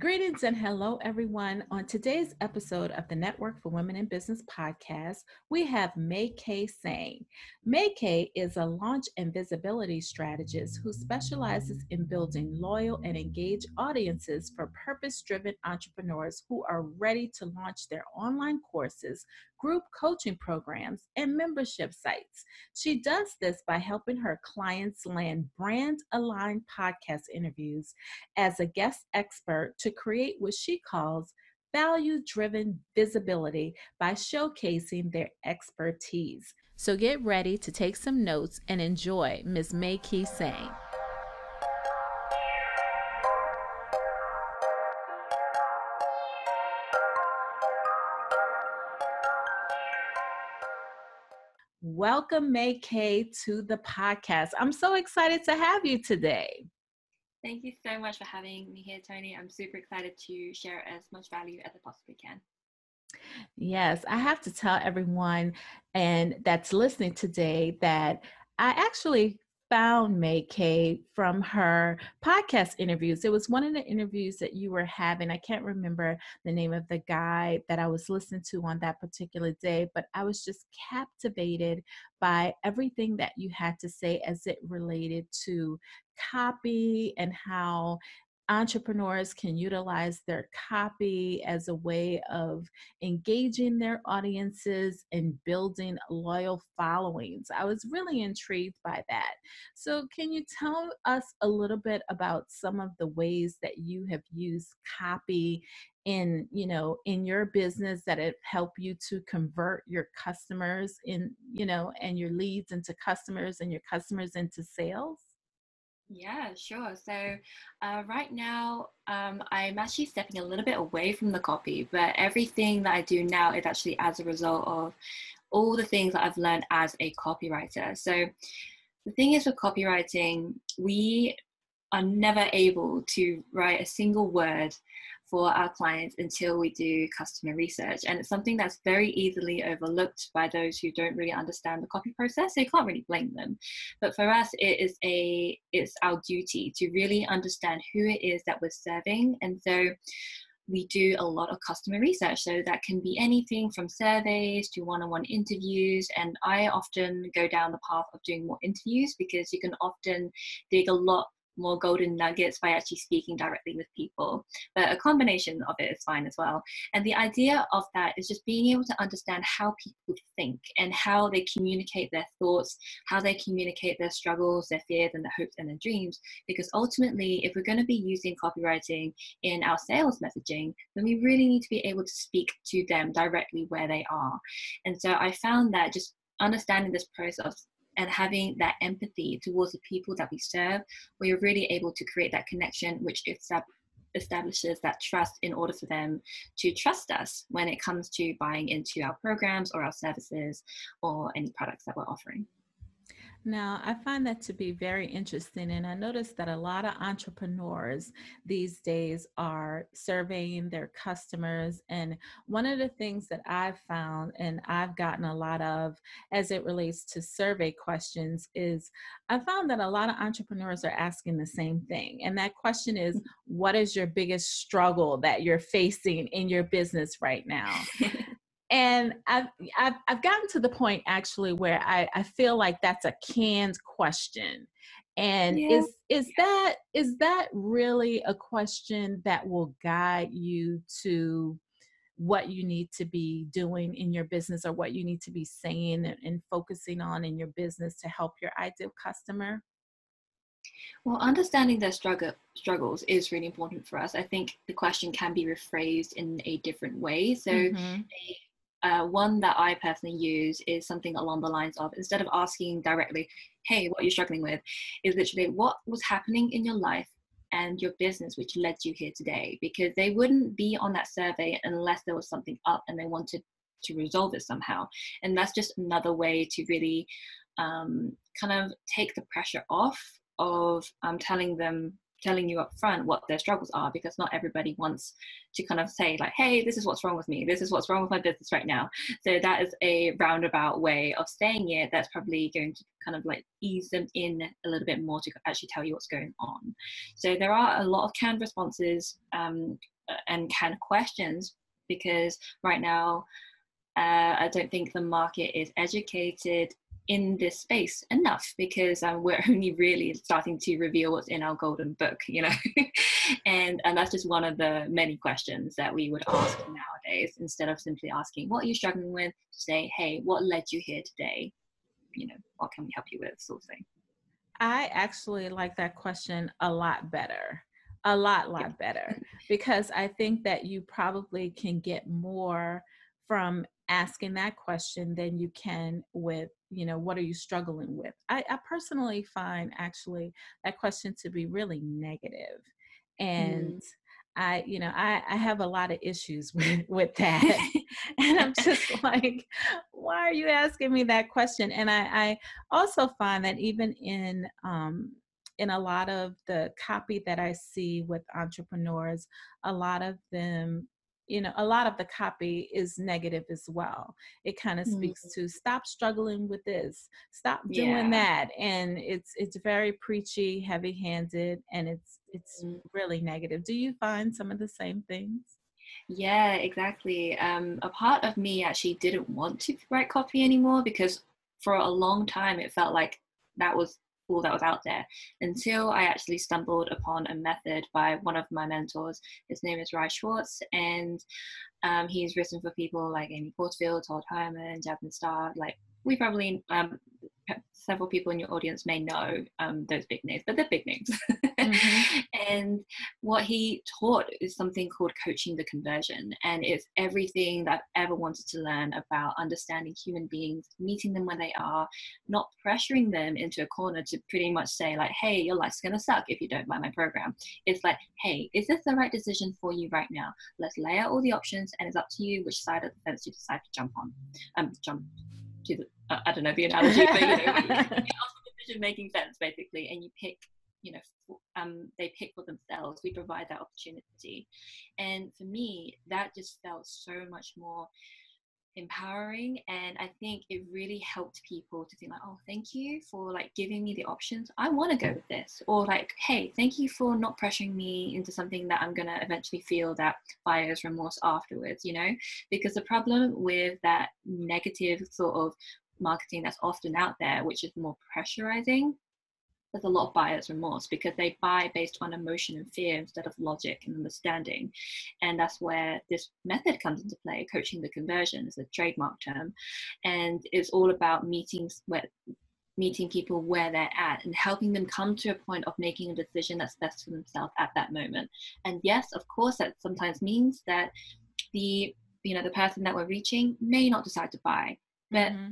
Greetings and hello, everyone. On today's episode of the Network for Women in Business podcast, we have Mai-kee Tsang. May Kay is a launch and visibility strategist who specializes in building loyal and engaged audiences for purpose driven entrepreneurs who are ready to launch their online courses, group coaching programs, and membership sites. She does this by helping her clients land brand aligned podcast interviews as a guest expert to create what she calls value driven visibility by showcasing their expertise. So get ready to take some notes and enjoy Ms. Mai-kee Tsang. Welcome, Mai-kee, to the podcast. I'm so excited to have you today. Thank you so much for having me here, Tony. I'm super excited to share as much value as I possibly can. Yes, I have to tell everyone and that's listening today that I actually found Mai-kee from her podcast interviews. It was one of the interviews that you were having. I can't remember the name of the guy that I was listening to on that particular day, but I was just captivated by everything that you had to say as it related to copy and how entrepreneurs can utilize their copy as a way of engaging their audiences and building loyal followings. I was really intrigued by that. So, can you tell us a little bit about some of the ways that you have used copy in you know in your business that it help you to convert your customers in you know and your leads into customers and your customers into sales yeah, sure. So uh, right now, um, I'm actually stepping a little bit away from the copy, but everything that I do now is actually as a result of all the things that I've learned as a copywriter. So the thing is with copywriting, we are never able to write a single word for our clients until we do customer research. And it's something that's very easily overlooked by those who don't really understand the copy process. So you can't really blame them. But for us, it is a it's our duty to really understand who it is that we're serving. And so we do a lot of customer research. So that can be anything from surveys to one on one interviews. And I often go down the path of doing more interviews because you can often dig a lot more golden nuggets by actually speaking directly with people. But a combination of it is fine as well. And the idea of that is just being able to understand how people think and how they communicate their thoughts, how they communicate their struggles, their fears, and their hopes and their dreams. Because ultimately, if we're going to be using copywriting in our sales messaging, then we really need to be able to speak to them directly where they are. And so I found that just understanding this process and having that empathy towards the people that we serve, we are really able to create that connection, which establishes that trust in order for them to trust us when it comes to buying into our programs or our services or any products that we're offering. Now, I find that to be very interesting. And I noticed that a lot of entrepreneurs these days are surveying their customers. And one of the things that I've found and I've gotten a lot of as it relates to survey questions is I found that a lot of entrepreneurs are asking the same thing. And that question is mm. what is your biggest struggle that you're facing in your business right now? and I've, I've, I've gotten to the point actually where I, I feel like that's a canned question and yeah. is is that is that really a question that will guide you to what you need to be doing in your business or what you need to be saying and, and focusing on in your business to help your ideal customer well, understanding their struggle, struggles is really important for us. I think the question can be rephrased in a different way. So, mm-hmm. a uh, one that I personally use is something along the lines of instead of asking directly, hey, what are you struggling with? Is literally what was happening in your life and your business which led you here today? Because they wouldn't be on that survey unless there was something up and they wanted to resolve it somehow. And that's just another way to really um, kind of take the pressure off of um, telling them telling you up front what their struggles are because not everybody wants to kind of say like hey this is what's wrong with me. This is what's wrong with my business right now. So that is a roundabout way of saying it that's probably going to kind of like ease them in a little bit more to actually tell you what's going on. So there are a lot of canned responses um, and canned questions because right now uh, I don't think the market is educated in this space enough because um, we're only really starting to reveal what's in our golden book, you know, and and that's just one of the many questions that we would ask nowadays instead of simply asking what are you struggling with. Say, hey, what led you here today? You know, what can we help you with, sort of thing. I actually like that question a lot better a lot lot better because i think that you probably can get more from asking that question than you can with you know what are you struggling with i, I personally find actually that question to be really negative and mm. I, you know, I, I have a lot of issues with, with that. and I'm just like, why are you asking me that question? And I, I also find that even in um, in a lot of the copy that I see with entrepreneurs, a lot of them you know a lot of the copy is negative as well it kind of mm-hmm. speaks to stop struggling with this stop doing yeah. that and it's it's very preachy heavy handed and it's it's mm-hmm. really negative do you find some of the same things yeah exactly um, a part of me actually didn't want to write copy anymore because for a long time it felt like that was all that was out there until I actually stumbled upon a method by one of my mentors. His name is Ry Schwartz, and um, he's written for people like Amy Porterfield, Todd Herman, Jasmine Star. Like we probably um, several people in your audience may know um, those big names, but they're big names. And what he taught is something called coaching the conversion. And it's everything that I've ever wanted to learn about understanding human beings, meeting them where they are, not pressuring them into a corner to pretty much say, like, hey, your life's going to suck if you don't buy my program. It's like, hey, is this the right decision for you right now? Let's lay out all the options, and it's up to you which side of the fence you decide to jump on. Um, jump to the I don't know the analogy, but you know, decision making sense basically, and you pick, you know, um, they pick for themselves. We provide that opportunity, and for me, that just felt so much more empowering and i think it really helped people to think like oh thank you for like giving me the options. I want to go with this. Or like hey thank you for not pressuring me into something that i'm going to eventually feel that buyer's remorse afterwards you know? Because the problem with that negative sort of marketing that's often out there, which is more pressurizing, there's a lot of buyer's remorse because they buy based on emotion and fear instead of logic and understanding. And that's where this method comes into play. Coaching the conversion is a trademark term. And it's all about meetings where meeting people where they're at and helping them come to a point of making a decision that's best for themselves at that moment. And yes, of course, that sometimes means that the you know the person that we're reaching may not decide to buy, but mm-hmm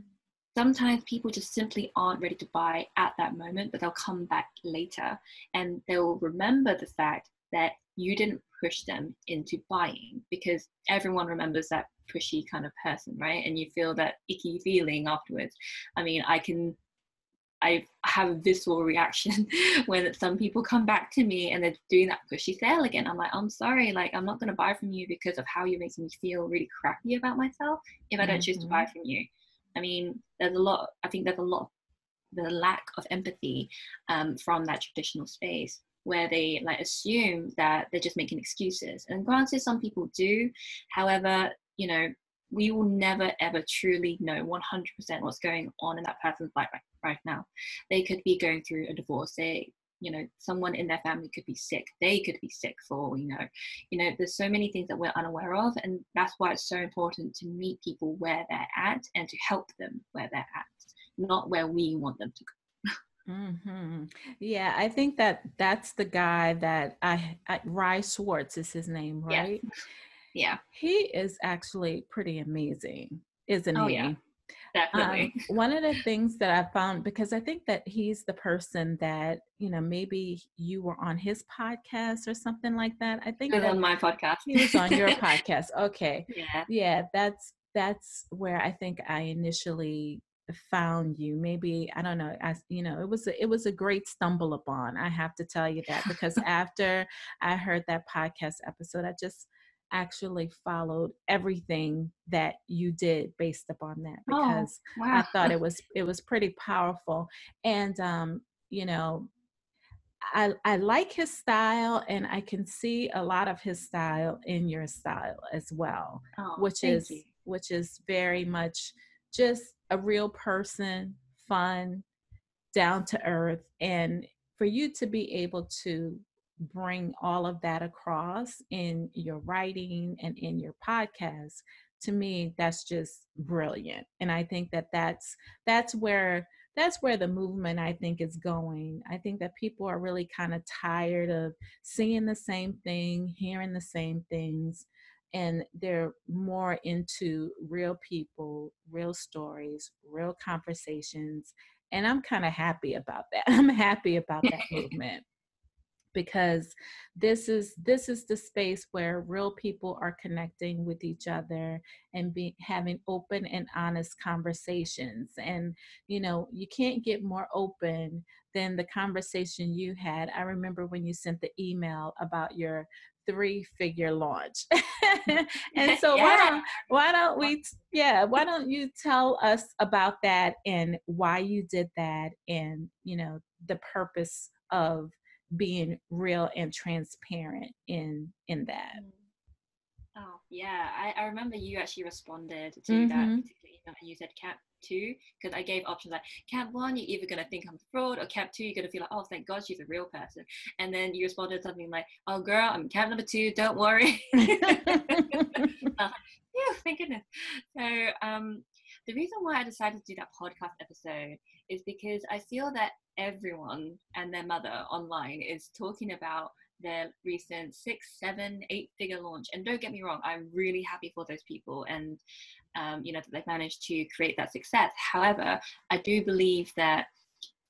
sometimes people just simply aren't ready to buy at that moment, but they'll come back later and they'll remember the fact that you didn't push them into buying because everyone remembers that pushy kind of person, right? And you feel that icky feeling afterwards. I mean, I can I have a visceral reaction when some people come back to me and they're doing that pushy sale again. I'm like, I'm sorry, like I'm not gonna buy from you because of how you're making me feel really crappy about myself if I don't mm-hmm. choose to buy mm-hmm. from you. I mean, there's a lot, I think there's a lot, the lack of empathy um, from that traditional space where they like assume that they're just making excuses. And granted, some people do. However, you know, we will never ever truly know 100% what's going on in that person's life right, right now. They could be going through a divorce. They you know someone in their family could be sick they could be sick for you know. You know there's so many things that we're unaware of and that's why it's so important to meet people where they're at and to help them where they're at not where we want them to go. Mm-hmm. yeah i think that that's the guy that i, I ry schwartz is his name right? Yeah, yeah. he is actually pretty amazing isn't oh, he? yeah definitely. Um, one of the things that I found because I think that he's the person that you know maybe you were on his podcast or something like that. I think on my podcast. He was on your podcast. Okay. Yeah. Yeah. That's that's where I think I initially found you maybe i don't know as you know it was a, it was a great stumble upon i have to tell you that because after i heard that podcast episode i just actually followed everything that you did based upon that oh, because oh, wow. i thought it was it was pretty powerful and um you know I, I like his style and I can see a lot of his style in your style as well, oh, which is you. which is very much just a real person, fun, down to earth. And for you to be able to bring all of that across in your writing and in your podcast to me that's just brilliant and i think that that's that's where that's where the movement i think is going i think that people are really kind of tired of seeing the same thing hearing the same things and they're more into real people, real stories, real conversations. And I'm kind of happy about that. I'm happy about that movement because this is this is the space where real people are connecting with each other and be having open and honest conversations and you know you can't get more open than the conversation you had i remember when you sent the email about your three figure launch. and so yeah. why don't why don't we yeah, why don't you tell us about that and why you did that and you know the purpose of being real and transparent in in that. Mm. Oh yeah, I, I remember you actually responded to mm-hmm. that particular email and you said cap two because I gave options like cap one you're either gonna think I'm fraud or cap two you're gonna feel like oh thank God she's a real person and then you responded something like oh girl I'm cap number two don't worry. uh, yeah, thank goodness. So um, the reason why I decided to do that podcast episode is because I feel that everyone and their mother online is talking about their recent six, seven, eight figure launch. And don't get me wrong, I'm really happy for those people and, um, you know, that they've managed to create that success. However, I do believe that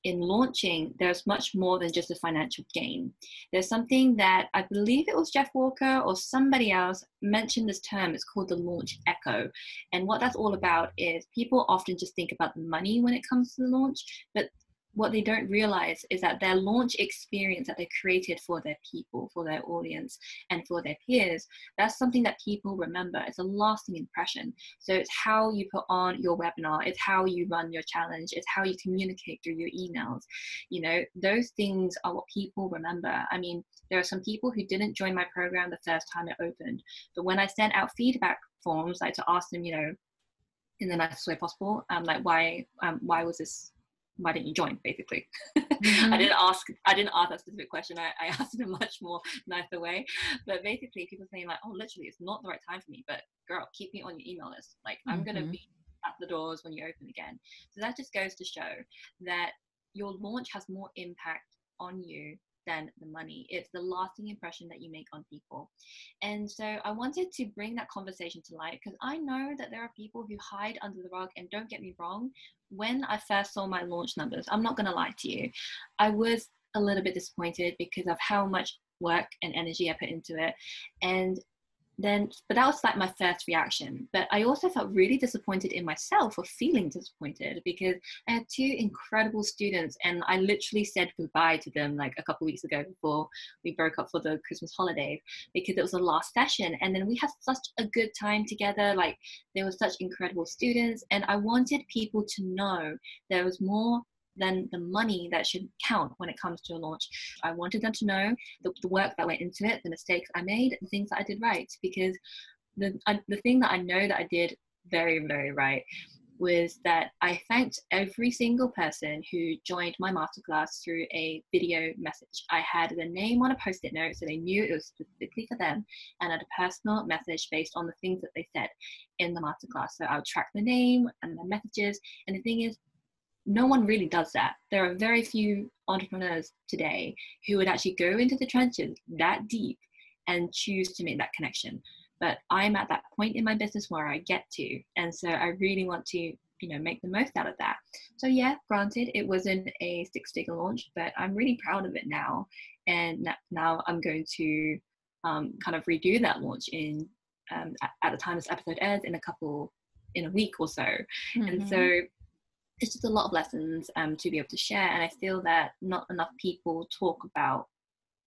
in launching, there's much more than just a financial gain. There's something that I believe it was Jeff Walker or somebody else mentioned this term. It's called the launch echo. And what that's all about is people often just think about the money when it comes to the launch, but what they don't realize is that their launch experience that they created for their people, for their audience, and for their peers, that's something that people remember. It's a lasting impression. So it's how you put on your webinar, it's how you run your challenge, it's how you communicate through your emails. You know, those things are what people remember. I mean, there are some people who didn't join my program the first time it opened, but when I sent out feedback forms, like to ask them, you know, in the nicest way possible, um, like why, um, why was this why didn't you join basically? Mm-hmm. i didn't ask i didn't ask that specific question. I, I asked in a much more nicer way. But basically people saying like oh literally it's not the right time for me but girl keep me on your email list. Like i'm mm-hmm. gonna be at the doors when you open again. So that just goes to show that your launch has more impact on you than the money. It's the lasting impression that you make on people. And so I wanted to bring that conversation to light because I know that there are people who hide under the rug. And don't get me wrong, when I first saw my launch numbers, I'm not going to lie to you, I was a little bit disappointed because of how much work and energy I put into it. And then but that was like my first reaction. But i also felt really disappointed in myself for feeling disappointed because i had two incredible students and i literally said goodbye to them like a couple weeks ago before we broke up for the christmas holidays because it was the last session. And then we had such a good time together like there were such incredible students and i wanted people to know there was more than the money that should count when it comes to a launch. I wanted them to know the, the work that went into it, the mistakes I made, the things that I did right. Because the, I, the thing that I know that I did very, very right was that I thanked every single person who joined my masterclass through a video message. I had the name on a post it note so they knew it was specifically for them and had a personal message based on the things that they said in the masterclass. So I would track the name and the messages. And the thing is, no one really does that. There are very few entrepreneurs today who would actually go into the trenches that deep and choose to make that connection. But I'm at that point in my business where I get to. And so I really want to, you know, make the most out of that. So yeah, granted, it wasn't a six-figure launch, but I'm really proud of it now. And now I'm going to um, kind of redo that launch in um, at, the time this episode airs in a couple in a week or so. Mm-hmm. And so it's just a lot of lessons um, to be able to share. And I feel that not enough people talk about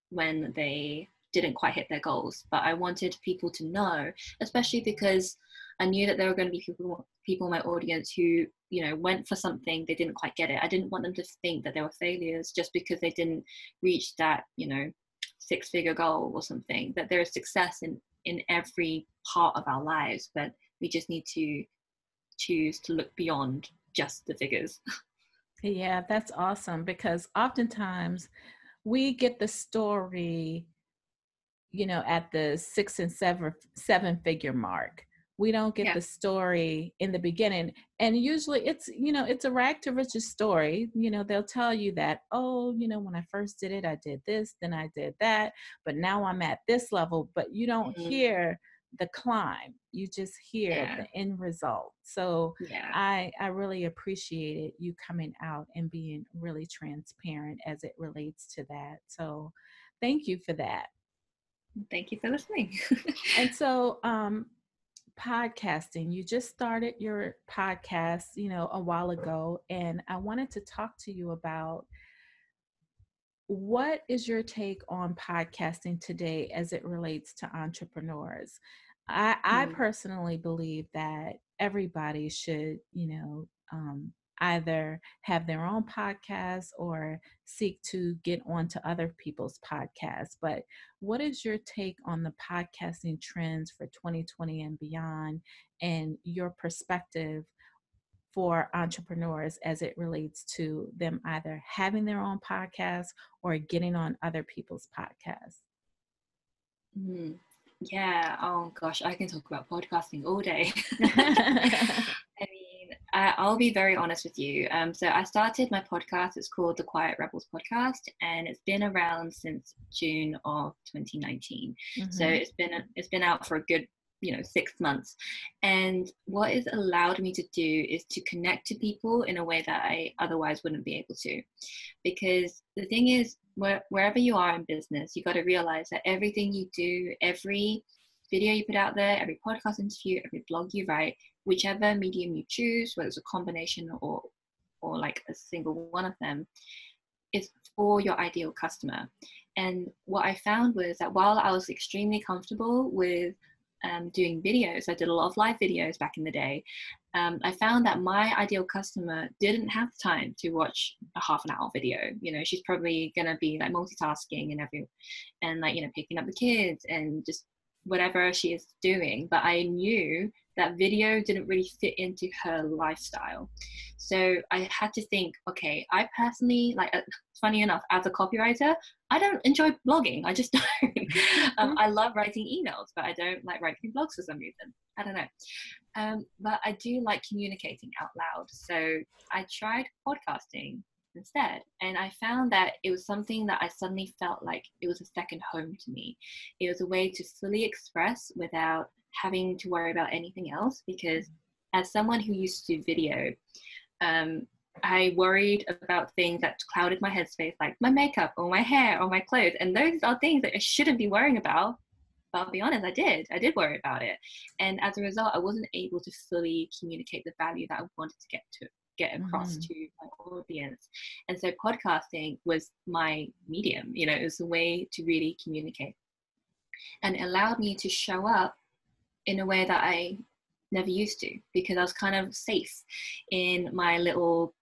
when they didn't quite hit their goals. But I wanted people to know, especially because I knew that there were going to be people people in my audience who you know went for something they didn't quite get it. I didn't want them to think that they were failures just because they didn't reach that you know six figure goal or something. That there is success in in every part of our lives, but we just need to choose to look beyond just the figures. Yeah, that's awesome because oftentimes we get the story, you know, at the six and seven seven figure mark. We don't get yeah. the story in the beginning. And usually it's, you know, it's a rag to riches story. You know, they'll tell you that, oh, you know, when I first did it, I did this, then I did that, but now I'm at this level. But you don't mm-hmm. hear the climb you just hear yeah. the end result so yeah. i i really appreciated you coming out and being really transparent as it relates to that so thank you for that thank you for listening and so um podcasting you just started your podcast you know a while ago and i wanted to talk to you about what is your take on podcasting today as it relates to entrepreneurs? I, I mm. personally believe that everybody should, you know, um, either have their own podcast or seek to get onto other people's podcasts. But what is your take on the podcasting trends for 2020 and beyond and your perspective for entrepreneurs as it relates to them either having their own podcast or getting on other people's podcasts? Mm, yeah. Oh gosh, I can talk about podcasting all day. I mean, I'll be very honest with you. Um, so I started my podcast. It's called the Quiet Rebels Podcast, and it's been around since June of 2019. Mm-hmm. So it's been it's been out for a good you know six months. And what it's allowed me to do is to connect to people in a way that i otherwise wouldn't be able to. Because the thing is where, wherever you are in business you got to realize that everything you do every video you put out there every podcast interview every blog you write whichever medium you choose whether it's a combination or or like a single one of them is for your ideal customer. And what i found was that while i was extremely comfortable with um, doing videos, I did a lot of live videos back in the day. Um, I found that my ideal customer didn't have time to watch a half an hour video. You know, she's probably gonna be like multitasking and every, and like you know picking up the kids and just whatever she is doing. But I knew that video didn't really fit into her lifestyle. So I had to think, okay, I personally, like, uh, funny enough, as a copywriter, I don't enjoy blogging. I just don't. um, mm-hmm. I love writing emails, but I don't like writing blogs for some reason. I don't know. Um, but I do like communicating out loud. So I tried podcasting instead. And I found that it was something that I suddenly felt like it was a second home to me. It was a way to fully express without having to worry about anything else because as someone who used to do video, um, I worried about things that clouded my headspace, like my makeup or my hair or my clothes. And those are things that I shouldn't be worrying about. But I'll be honest, I did. I did worry about it. And as a result, I wasn't able to fully communicate the value that I wanted to get to get across mm. to my audience. And so podcasting was my medium, you know, it was a way to really communicate. And allowed me to show up in a way that I never used to because I was kind of safe in my little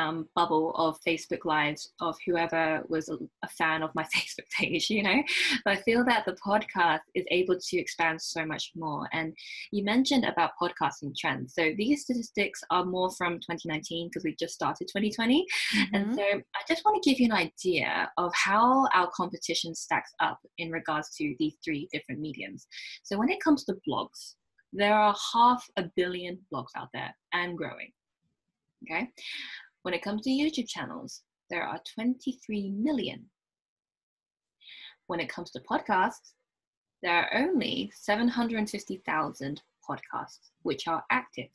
um, bubble of Facebook lives of whoever was a, a, fan of my Facebook page, you know. But I feel that the podcast is able to expand so much more. And you mentioned about podcasting trends. So these statistics are more from 2019 because we just started 2020. Mm-hmm. And so I just want to give you an idea of how our competition stacks up in regards to these three different mediums. So when it comes to blogs, there are half a billion blogs out there and growing. Okay. When it comes to YouTube channels, there are 23 million. When it comes to podcasts, there are only 750,000 podcasts which are active.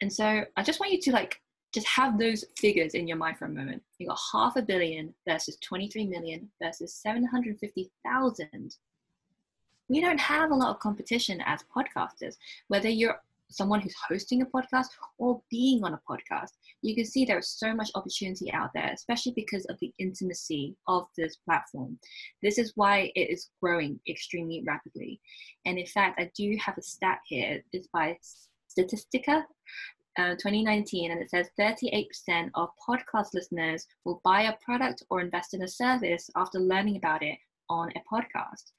And so I just want you to like just have those figures in your mind for a moment. You got half a billion versus 23 million versus 750,000. We don't have a lot of competition as podcasters, whether you're someone who's hosting a podcast or being on a podcast. You can see there's so much opportunity out there, especially because of the intimacy of this platform. This is why it is growing extremely rapidly. And in fact, I do have a stat here. It's by Statistica. Uh, 2019, and it says 38% of podcast listeners will buy a product or invest in a service after learning about it on a podcast.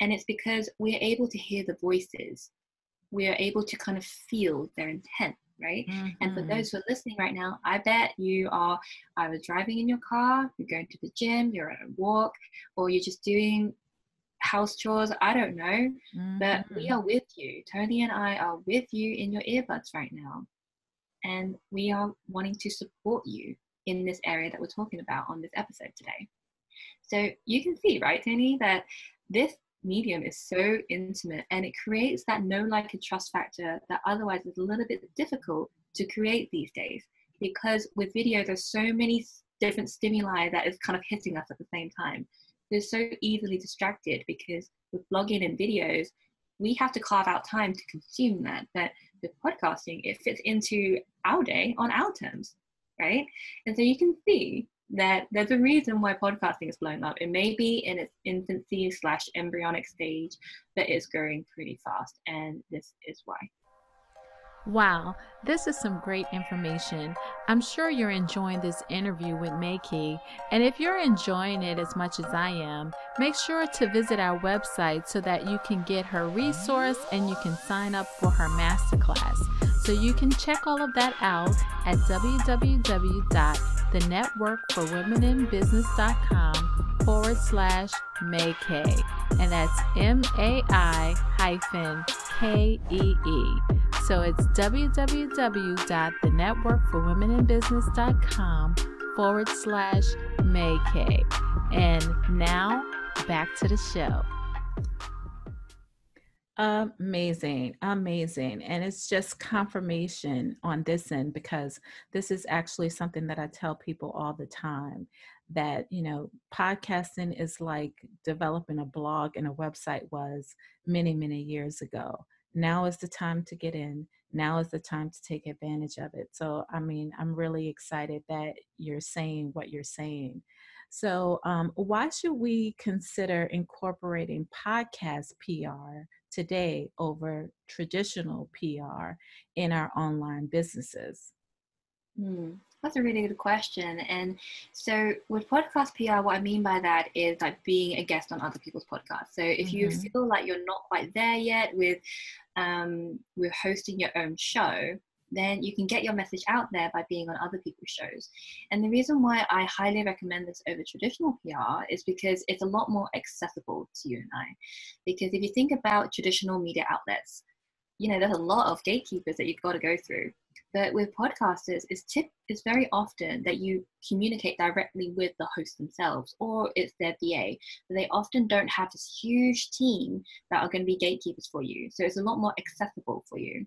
And it's because we're able to hear the voices we are able to kind of feel their intent right mm-hmm. and for mm-hmm. those who are listening right now i bet you are either driving in your car you're going to the gym you're at a walk or you're just doing house chores i don't know mm-hmm. but we mm-hmm. are with you tony and i are with you in your earbuds right now and we are wanting to support you in this area that we're talking about on this episode today so you can see right tony that this medium is so intimate and it creates that know like and trust factor that otherwise is a little bit difficult to create these days. Because with video there's so many different stimuli that is kind of hitting us at the same time. They're so easily distracted because with blogging and videos we have to carve out time to consume that but with podcasting it fits into our day on our terms right? And so you can see that there's a reason why podcasting is blowing up. It may be in its infancy slash embryonic stage, but it's growing pretty fast, and this is why. Wow, this is some great information. I'm sure you're enjoying this interview with Mai-kee, and if you're enjoying it as much as I am, make sure to visit our website so that you can get her resource and you can sign up for her masterclass. So you can check all of that out at www.thenetworkforwomeninbusiness.com forward slash May. And that's M A I hyphen K E E. So it's www.thenetworkforwomeninbusiness.com forward slash May. And now back to the show. Amazing, amazing. And it's just confirmation on this end because this is actually something that I tell people all the time that, you know, podcasting is like developing a blog and a website was many, many years ago. Now is the time to get in. Now is the time to take advantage of it. So, I mean, I'm really excited that you're saying what you're saying. So, um, why should we consider incorporating podcast PR today over traditional PR in our online businesses? Hmm, that's a really good question. And so, with podcast PR, what I mean by that is like being a guest on other people's podcasts. So, if mm-hmm. you feel like you're not quite there yet with um, with hosting your own show, then you can get your message out there by being on other people's shows. And the reason why I highly recommend this over traditional PR is because it's a lot more accessible to you and I. Because if you think about traditional media outlets, you know, there's a lot of gatekeepers that you've got to go through. But with podcasters, it's tip is very often that you communicate directly with the host themselves or it's their VA. But they often don't have this huge team that are going to be gatekeepers for you. So it's a lot more accessible for you.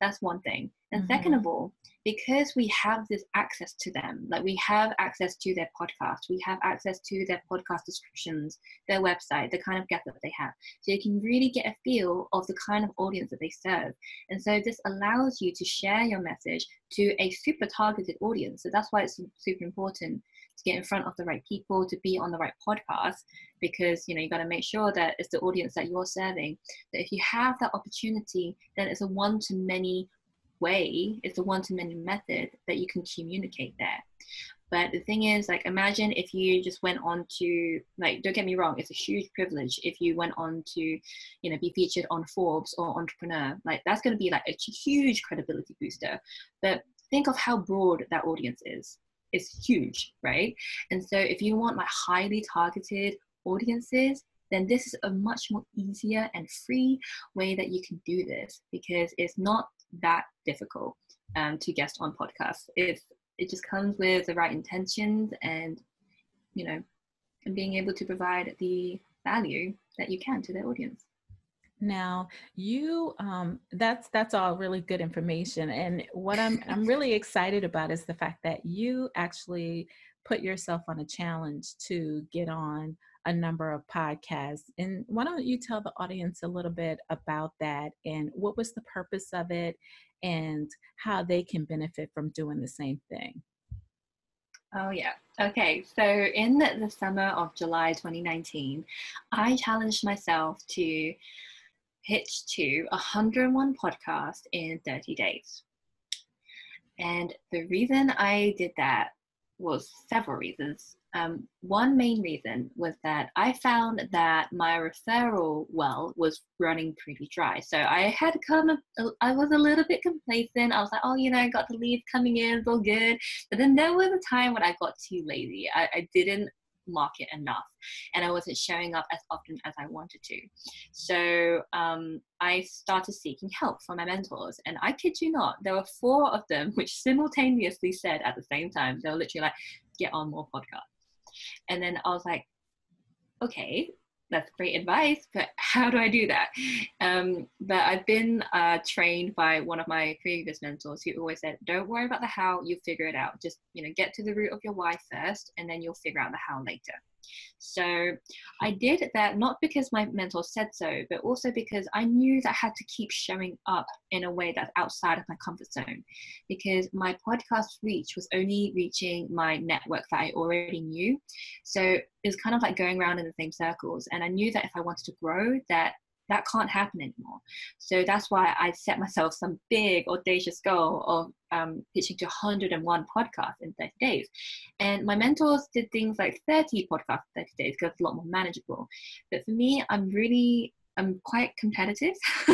That's one thing. And mm-hmm. second of all, because we have this access to them, like we have access to their podcast, we have access to their podcast descriptions, their website, the kind of guests that they have. So you can really get a feel of the kind of audience that they serve. And so this allows you to share your message to a super targeted audience. So that's why it's super important to get in front of the right people, to be on the right podcast, because you know you got to make sure that it's the audience that you're serving. That if you have that opportunity, then it's a one-to-many way, it's a one-to-many method that you can communicate there. But the thing is, like, imagine if you just went on to, like, don't get me wrong, it's a huge privilege if you went on to, you know, be featured on Forbes or Entrepreneur. Like, that's going to be like a huge credibility booster. But think of how broad that audience is. It's huge, right? And so if you want like highly targeted audiences, then this is a much more easier and free way that you can do this because it's not that difficult um, to guest on podcasts. It's it just comes with the right intentions and you know and being able to provide the value that you can to the audience. Now you um, that's that's all really good information. And what i'm i'm really excited about is the fact that you actually put yourself on a challenge to get on a number of podcasts. And why don't you tell the audience a little bit about that? And what was the purpose of it and how they can benefit from doing the same thing? Oh, yeah. Okay. So, in the summer of July 2019, I challenged myself to pitch to 101 podcasts in 30 days. And the reason I did that was several reasons. Um, one main reason was that I found that my referral well was running pretty dry. So I had come, I was a little bit complacent. I was like, oh, you know, I got the leads coming in, it's all good. But then there was a time when I got too lazy. I, I didn't market enough and I wasn't showing up as often as I wanted to. So um, I started seeking help from my mentors. And I kid you not, there were four of them which simultaneously said at the same time, they were literally like, get on more podcasts. And then I was like, okay, that's great advice, but how do I do that? Um, but I've been uh, trained by one of my previous mentors who always said, don't worry about the how, you figure it out. Just, you know, get to the root of your why first, and then you'll figure out the how later. So I did that not because my mentor said so, but also because I knew that I had to keep showing up in a way that's outside of my comfort zone. Because my podcast reach was only reaching my network that I already knew. So it was kind of like going around in the same circles. And I knew that if I wanted to grow, that that can't happen anymore. So that's why I set myself some big audacious goal of um, pitching to 101 podcasts in 30 days. And my mentors did things like 30 podcasts in 30 days because it's a lot more manageable. But for me, I'm really I'm quite competitive.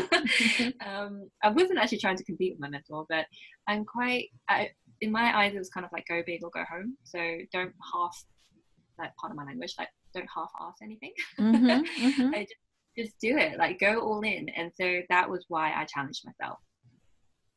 um, I wasn't actually trying to compete with my mentor, but I'm quite, I, in my eyes, it was kind of like go big or go home. So don't half, like part of my language, like don't half ass anything. Mm-hmm, mm-hmm. I just just do it like go all in. And so that was why i challenged myself.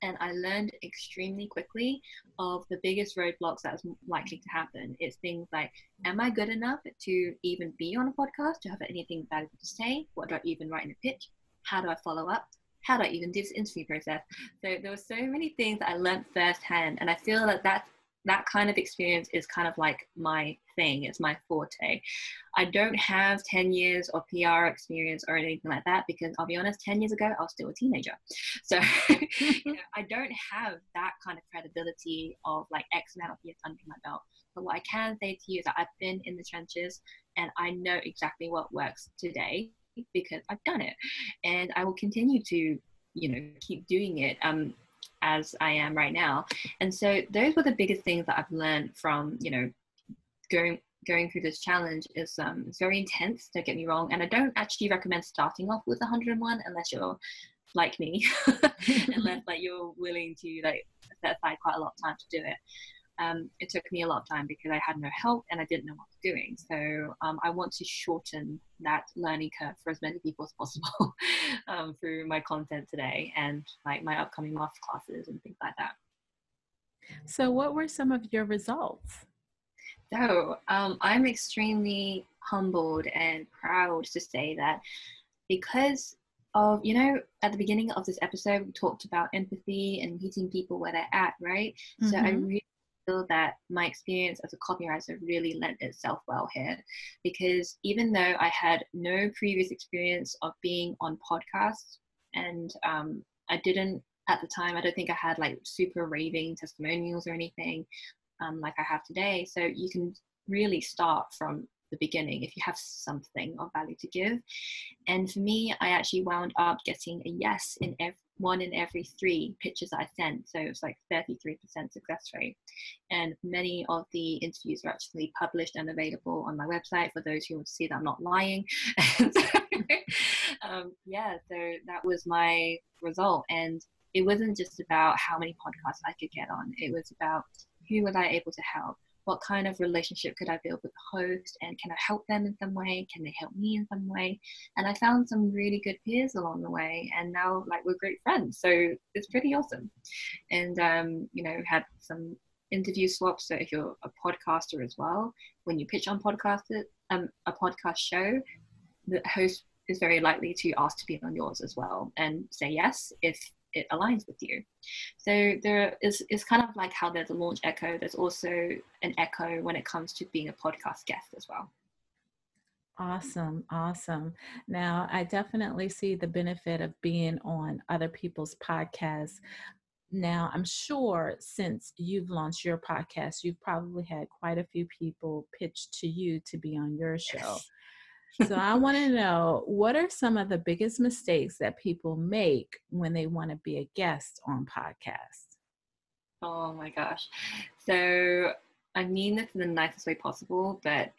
And i learned extremely quickly of the biggest roadblocks that's likely to happen. It's things like am i good enough to even be on a podcast to have anything valuable to say? What do i even write in a pitch? How do i follow up? How do I even do this interview process? So there were so many things that I learned firsthand, and I feel that that's that kind of experience is kind of like my thing it's my forte. I don't have 10 years of pr experience or anything like that because i'll be honest 10 years ago i was still a teenager. So you know, i don't have that kind of credibility of like x amount of years under my belt. But what i can say to you is that i've been in the trenches and i know exactly what works today because i've done it. And i will continue to you know keep doing it. Um as I am right now. And so those were the biggest things that I've learned from, you know, going going through this challenge is um, it's very intense, don't get me wrong. And I don't actually recommend starting off with 101 unless you're like me, unless like you're willing to like set aside quite a lot of time to do it um, it took me a lot of time because I had no help and I didn't know what I was doing. So um, I want to shorten that learning curve for as many people as possible um, through my content today and like my upcoming master classes and things like that. So, what were some of your results? So, um, I'm extremely humbled and proud to say that because of you know at the beginning of this episode we talked about empathy and meeting people where they're at right mm-hmm. so i mm-hmm. really feel that my experience as a copywriter really lent itself well here because even though I had no previous experience of being on podcasts and um, I didn't at the time, I don't think I had like super raving testimonials or anything um, like I have today. So you can really start from the beginning if you have something of value to give. And for me, I actually wound up getting a yes in every one in every three pitches I sent. So it was like 33% success rate. And many of the interviews are actually published and available on my website for those who want to see that I'm not lying. um, yeah, so that was my result. And it wasn't just about how many podcasts I could get on, it was about who was I able to help? What kind of relationship could I build with the host and can I help them in some way? Can they help me in some way? And I found some really good peers along the way and now like we're great friends. So it's pretty awesome. And um, you know, had some interview swaps. So if you're a podcaster as well, when you pitch on podcast um, a podcast show, the host is very likely to ask to be on yours as well and say yes if it aligns with you. So there is is kind of like how there's a launch echo. There's also an echo when it comes to being a podcast guest as well. Awesome, awesome. Now, I definitely see the benefit of being on other people's podcasts. Now, I'm sure since you've launched your podcast, you've probably had quite a few people pitch to you to be on your show. So, I want to know what are some of the biggest mistakes that people make when they want to be a guest on podcasts? Oh my gosh. So, I mean this in the nicest way possible, but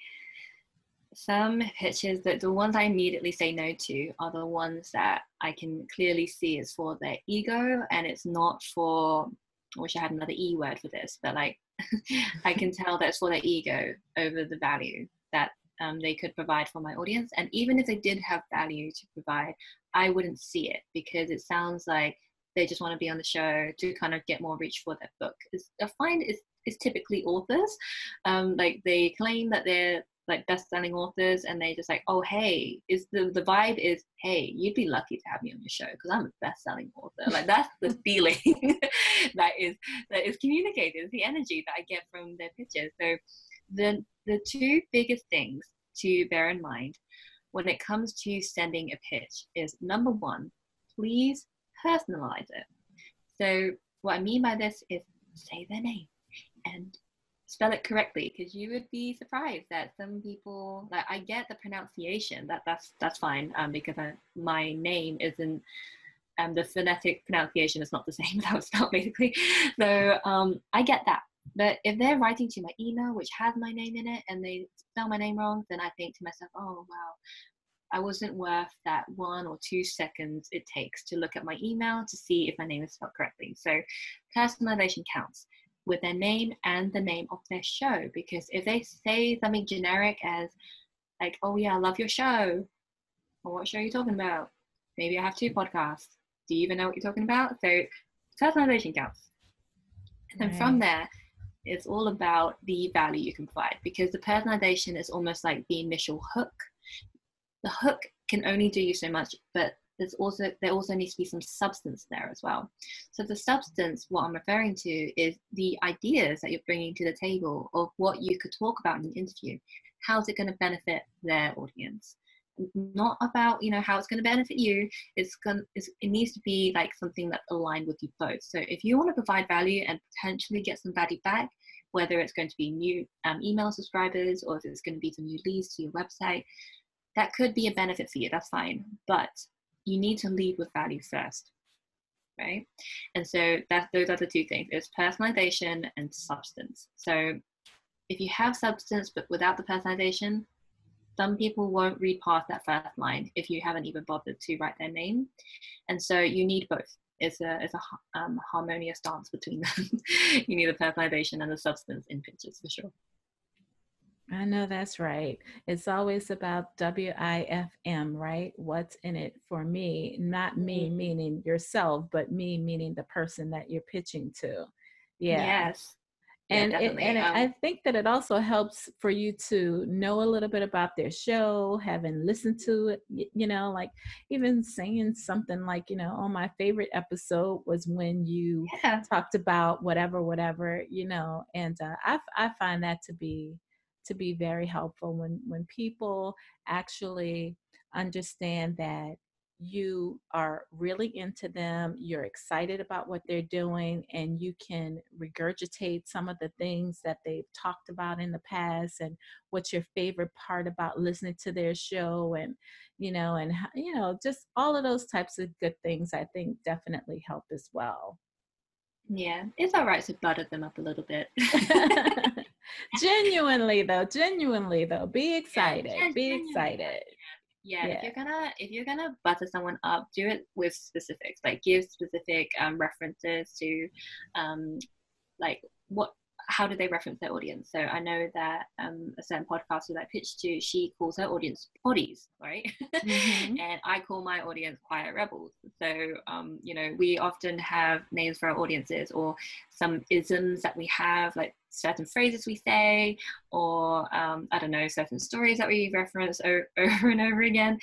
some pitches that the ones I immediately say no to are the ones that I can clearly see is for their ego and it's not for I wish I had another E word for this, but like I can tell that it's for their ego over the value that um, they could provide for my audience. And even if they did have value to provide, I wouldn't see it because it sounds like they just want to be on the show to kind of get more reach for their book. It's, I find it's, it's typically authors. Um, like they claim that they're like best-selling authors and they just like oh hey is the the vibe is hey you'd be lucky to have me on your show because i'm a best-selling author like that's the feeling that is that is communicated it's the energy that i get from their pitches so the the two biggest things to bear in mind when it comes to sending a pitch is number one please personalize it. So what i mean by this is say their name and spell it correctly because you would be surprised that some people like I get the pronunciation that that's that's fine um, because I, my name isn't um, the phonetic pronunciation is not the same that was spelled basically. So um, I get that but if they're writing to my email which has my name in it and they spell my name wrong then I think to myself oh wow I wasn't worth that one or two seconds it takes to look at my email to see if my name is spelled correctly so personalization counts with their name and the name of their show. Because if they say something generic as, like, oh yeah, I love your show, or what show are you talking about? Maybe I have two podcasts. Do you even know what you're talking about? So personalization counts. And then right. from there, it's all about the value you can provide because the personalization is almost like the initial hook. The hook can only do you so much, but there's also there also needs to be some substance there as well. So the substance what i'm referring to is the ideas that you're bringing to the table of what you could talk about in an interview. How's it going to benefit their audience not about you know how it's going to benefit you. It's going it's, it needs to be like something that's aligned with you both. So if you want to provide value and potentially get some value back whether it's going to be new um, email subscribers or if it's going to be some new leads to your website that could be a benefit for you that's fine. But you need to lead with value first right? And so that those are the two things. It's personalization and substance. So if you have substance but without the personalization some people won't read past that first line if you haven't even bothered to write their name and so you need both it's a it's a um, harmonious dance between them you need the personalization and the substance in pitches for sure I know that's right. It's always about WIFM, right? What's in it for me? Not me mm-hmm. meaning yourself, but me meaning the person that you're pitching to. Yeah. Yes. And yeah, it, and um, I think that it also helps for you to know a little bit about their show, having listened to it, you know, like even saying something like, you know, oh, my favorite episode was when you yeah. talked about whatever, whatever, you know, and uh, I, I find that to be to be very helpful when when people actually understand that you are really into them, you're excited about what they're doing, and you can regurgitate some of the things that they've talked about in the past and what's your favorite part about listening to their show and you know and you know just all of those types of good things i think definitely help as well. Yeah it's all right to butter them up a little bit. Genuinely though genuinely though be excited yeah, be excited yeah, yeah, if you're gonna if you're gonna butter someone up do it with specifics like give specific um, references to um, like what how do they reference their audience? So I know that um, a certain podcaster that I pitched to, she calls her audience bodies, right? Mm-hmm. and I call my audience quiet rebels. So, um, you know, we often have names for our audiences or some isms that we have, like certain phrases we say, or um, I don't know, certain stories that we reference over, and over again,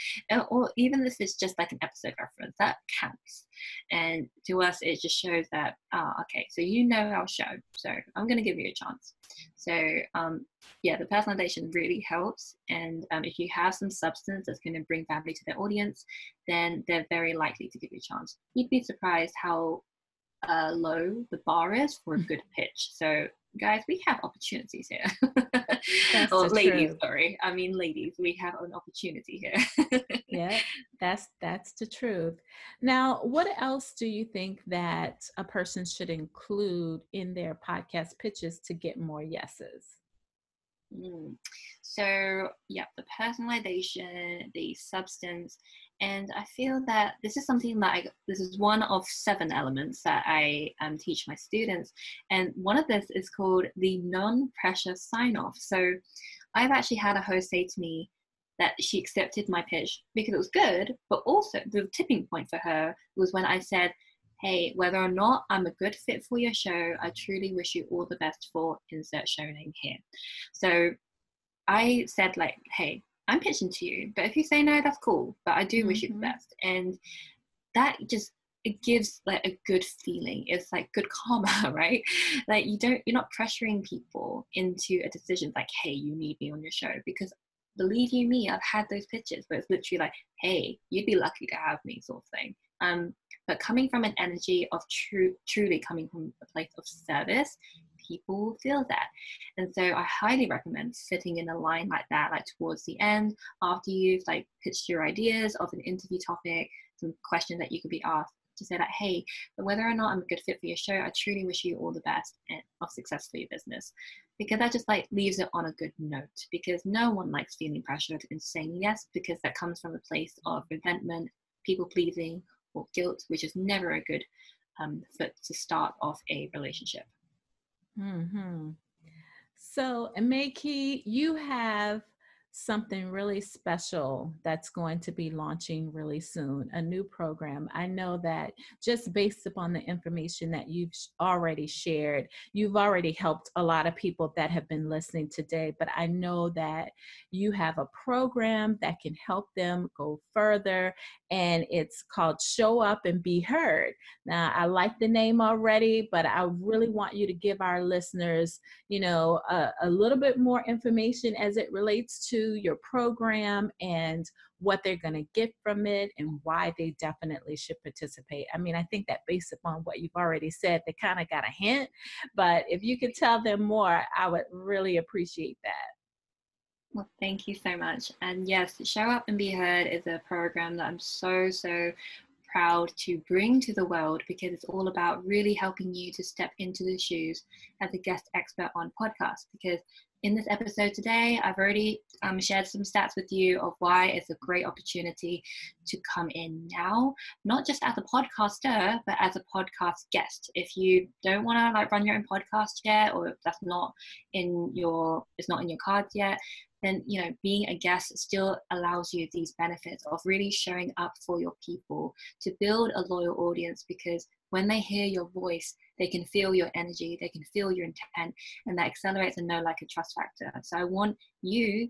or even if it's just like an episode reference, that counts. And to us, it just shows that, ah, okay, so you know our show, so I'm going to give you a chance. So, um, yeah, the personalization really helps. And um, if you have some substance that's going to bring value to their audience, then they're very likely to give you a chance. You'd be surprised how uh, low the bar is for a mm. good pitch. So guys, we have opportunities here. or ladies, truth. sorry. I mean ladies, we have an opportunity here. yeah, that's that's the truth. Now, what else do you think that a person should include in their podcast pitches to get more yeses? Mm. So, yeah, the personalization, the substance, and I feel that this is something that this is one of seven elements that I um, teach my students. And one of this is called the non pressure sign off. So I've actually had a host say to me that she accepted my pitch because it was good, but also the tipping point for her was when I said, Hey, whether or not I'm a good fit for your show, I truly wish you all the best for insert show name here. So I said, like, hey, I'm pitching to you. But if you say no, that's cool. But I do mm-hmm. wish you the mm-hmm. best. And that just it gives like a good feeling. It's like good karma, right? Like you don't you're not pressuring people into a decision like, hey, you need me on your show because believe you me, I've had those pitches but it's literally like, hey, you'd be lucky to have me, sort of thing. Um, but coming from an energy of true, truly coming from a place of service, people feel that. And so I highly recommend sitting in a line like that, like towards the end, after you've like pitched your ideas of an interview topic, some questions that you could be asked to say that, hey, whether or not I'm a good fit for your show, I truly wish you all the best and of success for your business. Because that just like leaves it on a good note. Because no one likes feeling pressured and saying yes, because that comes from a place of resentment, people pleasing, or guilt, which is never a good um, foot to start off a relationship. Mm-hmm. So, Mai-kee, you have something really special that's going to be launching really soon a new program. I know that just based upon the information that you've already shared you've already helped a lot of people that have been listening today but i know that you have a program that can help them go further and it's called show up and be heard. Now i like the name already but i really want you to give our listeners you know a, a little bit more information as it relates to your program and what they're going to get from it and why they definitely should participate. I mean, I think that based upon what you've already said, they kind of got a hint, but if you could tell them more, I would really appreciate that. Well, thank you so much. And yes, Show Up and Be Heard is a program that I'm so, so proud to bring to the world because it's all about really helping you to step into the shoes as a guest expert on podcasts. Because in this episode today, I've already um, shared some stats with you of why it's a great opportunity to come in now, not just as a podcaster, but as a podcast guest. If you don't want to like run your own podcast yet, or if that's not in your, it's not in your cards yet, then you know being a guest still allows you these benefits of really showing up for your people to build a loyal audience because when they hear your voice they can feel your energy they can feel your intent and that accelerates a know like a trust factor so i want you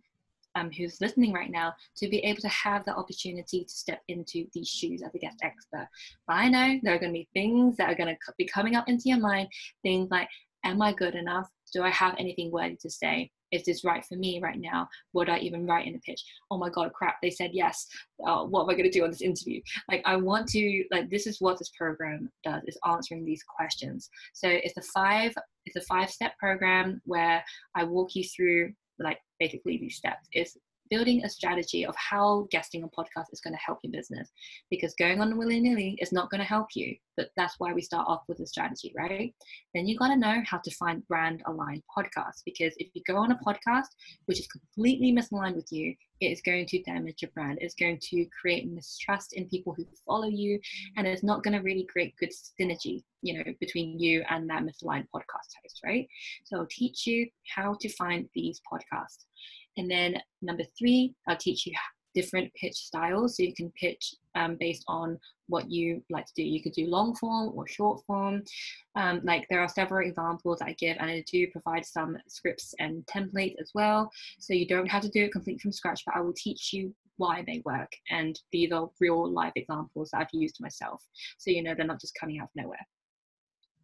um, who's listening right now to be able to have the opportunity to step into these shoes as a guest expert. But I know there are going to be things that are going to be coming up into your mind, things like, am I good enough? Do I have anything worthy to say? Is this right for me right now? Would I even write in a pitch? Oh my God, crap, they said yes. Uh, what am I going to do on this interview? Like, I want to, like, this is what this program does, is answering these questions. So it's a five, it's a five step program where I walk you through like basically these steps is building a strategy of how guesting a podcast is going to help your business because going on willy-nilly is not going to help you but that's why we start off with a strategy right? Then you got to know how to find brand aligned podcasts because if you go on a podcast which is completely misaligned with you it is going to damage your brand it's going to create mistrust in people who follow you and it's not going to really create good synergy you know between you and that misaligned podcast host right? So i'll teach you how to find these podcasts and then number three, I'll teach you different pitch styles. So you can pitch um, based on what you like to do. You could do long form or short form. Um, like there are several examples I give, and I do provide some scripts and templates as well. So you don't have to do it completely from scratch, but I will teach you why they work. And these are real life examples that I've used myself. So you know they're not just coming out of nowhere.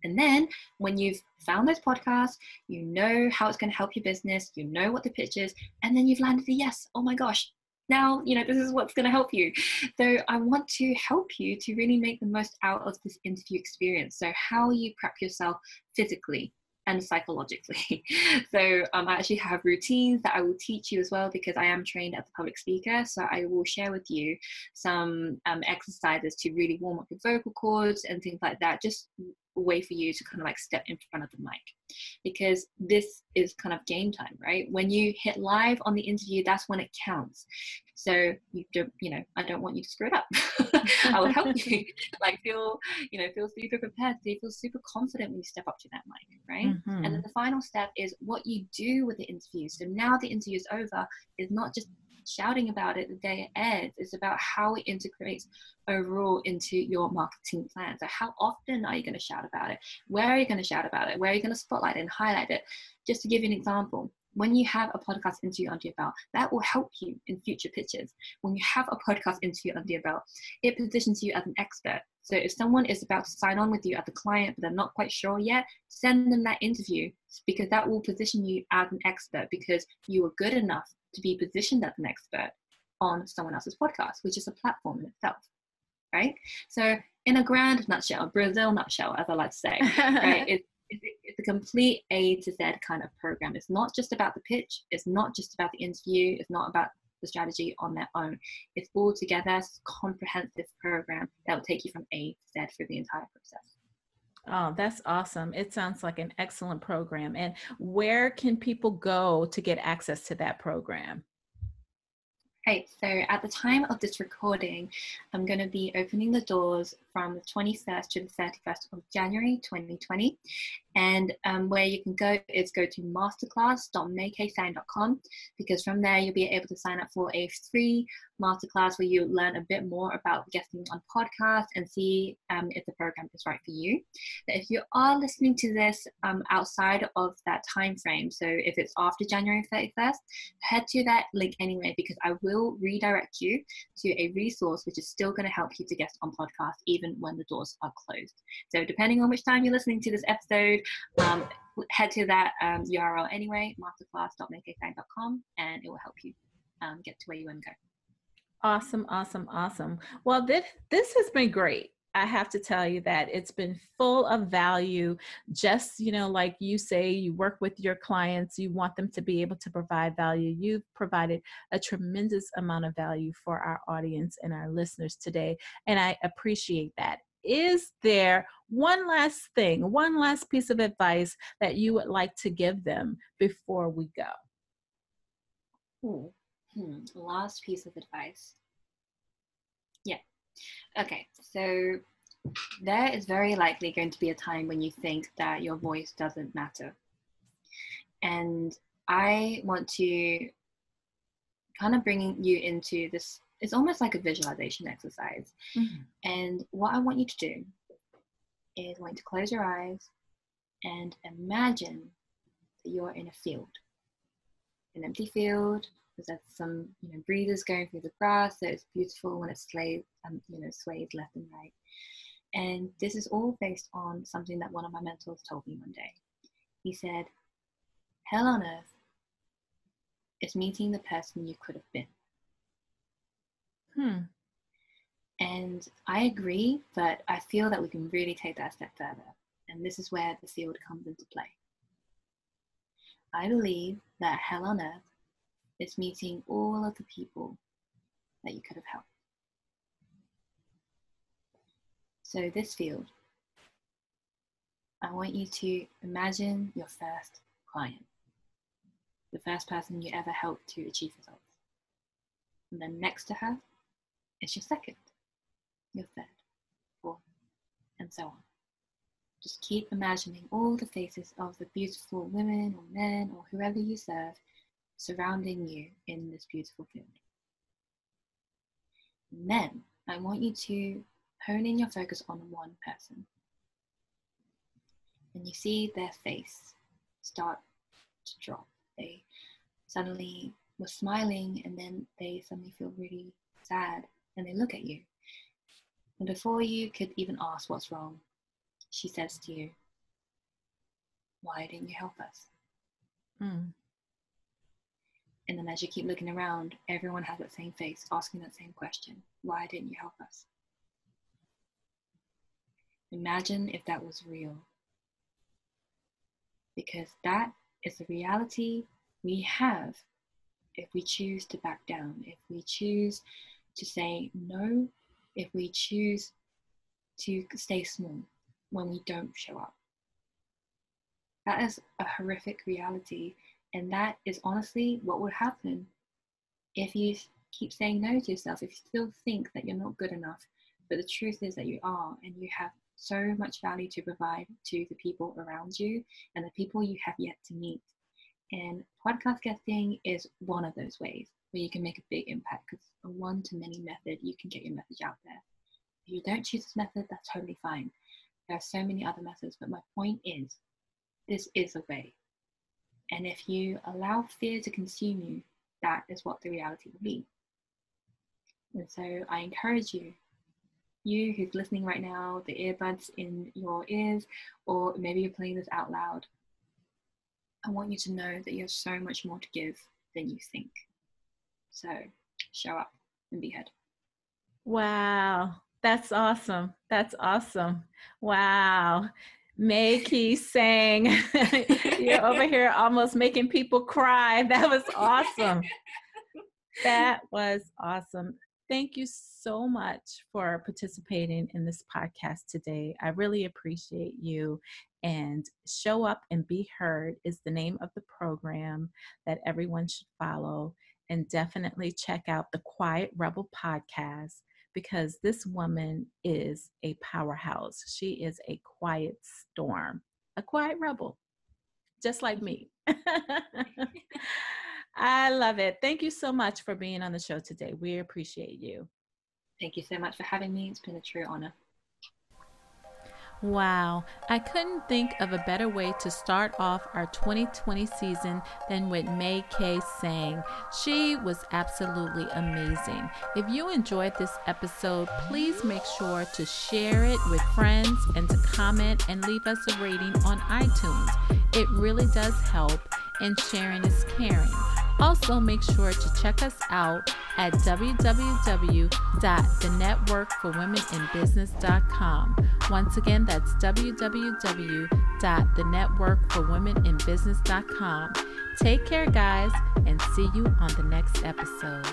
And then when you've found those podcasts, you know how it's going to help your business, you know what the pitch is, and then you've landed the yes. Oh my gosh, now you know this is what's going to help you so i want to help you to really make the most out of this interview experience so how you prep yourself physically and psychologically. so um, I actually have routines that I will teach you as well because I am trained as a public speaker. So I will share with you some um, exercises to really warm up your vocal cords and things like that. Just way for you to kind of like step in front of the mic because this is kind of game time, right? When you hit live on the interview, that's when it counts. So you don't, you know, I don't want you to screw it up. I will help you, like feel, you know, feel super prepared. So you feel super confident when you step up to that mic, right? Mm-hmm. And then mm-hmm. the final step is what you do with the interview. So now the interview is over, is not just shouting about it the day it ends. It's about how it integrates overall into your marketing plan. So how often are you going to shout about it? Where are you going to shout about it? Where are you going to spotlight and highlight it? Just to give you an example, when you have a podcast interview under your belt, that will help you in future pitches. When you have a podcast interview under your belt, it positions you as an expert. So if someone is about to sign on with you as a client, but they're not quite sure yet, send them that interview because that will position you as an expert because you are good enough to be positioned as an expert on someone else's podcast, which is a platform in itself. Right? So in a grand nutshell, Brazil nutshell, as I like to say, right? It, it's a complete A to Z kind of program. It's not just about the pitch. It's not just about the interview. It's not about the strategy on their own. It's all together, comprehensive program that will take you from A to Z through the entire process. Oh, that's awesome. It sounds like an excellent program. And where can people go to get access to that program? Right, so at the time of this recording, I'm going to be opening the doors from the 21st to the 31st of January 2020. And um, where you can go is go to masterclass.maikeetsang.com because from there you'll be able to sign up for a free masterclass where you learn a bit more about guesting on podcasts and see um, if the program is right for you. But if you are listening to this um, outside of that time frame, so if it's after January 31st, head to that link anyway because I will redirect you to a resource which is still going to help you to guest on podcasts even when the doors are closed. So depending on which time you're listening to this episode, um, head to that um, URL anyway, masterclass.maikeetsang.com, and it will help you um, get to where you want to go. Awesome, awesome, awesome. Well, this this has been great. I have to tell you that it's been full of value. Just, you know, like you say, you work with your clients, you want them to be able to provide value. You've provided a tremendous amount of value for our audience and our listeners today. And I appreciate that. Is there one last thing, one last piece of advice that you would like to give them before we go? Ooh. Hmm, last piece of advice. Okay, so there is very likely going to be a time when you think that your voice doesn't matter. And I want to kind of bring you into this, it's almost like a visualization exercise. Mm-hmm. And what I want you to do is I want you to close your eyes and imagine that you're in a field, an empty field there's some you know breathers going through the grass so it's beautiful when it sways um, you know sways left and right. And this is all based on something that one of my mentors told me one day. He said hell on earth is meeting the person you could have been. Hmm. And i agree but i feel that we can really take that a step further and this is where the field comes into play. I believe that hell on earth is meeting all of the people that you could have helped. So, this field, I want you to imagine your first client, the first person you ever helped to achieve results. And then next to her is your second, your third, fourth, and so on. Just keep imagining all the faces of the beautiful women or men or whoever you serve surrounding you in this beautiful field. And then I want you to hone in your focus on one person. And you see their face start to drop. They suddenly were smiling and then they suddenly feel really sad and they look at you. And before you could even ask what's wrong, she says to you, Why didn't you help us? Mm. And then as you keep looking around, everyone has that same face asking that same question Why didn't you help us? Imagine if that was real. Because that is the reality we have if we choose to back down, if we choose to say no, if we choose to stay small when we don't show up. That is a horrific reality, and that is honestly what would happen if you keep saying no to yourself, if you still think that you're not good enough, but the truth is that you are, and you have so much value to provide to the people around you and the people you have yet to meet. And podcast guesting is one of those ways where you can make a big impact because a one to many method, you can get your message out there. If you don't choose this method, that's totally fine. There are so many other methods, but my point is this is a way. And if you allow fear to consume you, that is what the reality will be. And so I encourage you, you who's listening right now, the earbuds in your ears, or maybe you're playing this out loud, I want you to know that you have so much more to give than you think. So show up and be heard. Wow. That's awesome. That's awesome. Wow. Mai-kee Tsang, You're over here almost making people cry. That was awesome. that was awesome. Thank you so much for participating in this podcast today. I really appreciate you. And Show Up and Be Heard is the name of the program that everyone should follow. And definitely check out the Quiet Rebel podcast because this woman is a powerhouse. She is a quiet storm, a quiet rebel, just like mm-hmm. me. I love it. Thank you so much for being on the show today. We appreciate you. Thank you so much for having me. It's been a true honor. Wow, I couldn't think of a better way to start off our 2020 season than with May Kay saying. She was absolutely amazing. If you enjoyed this episode, please make sure to share it with friends and to comment and leave us a rating on iTunes. It really does help, and sharing is caring. Also, make sure to check us out at www.thenetworkforwomeninbusiness.com. Once again, that's www.thenetworkforwomeninbusiness.com. Take care, guys, and see you on the next episode.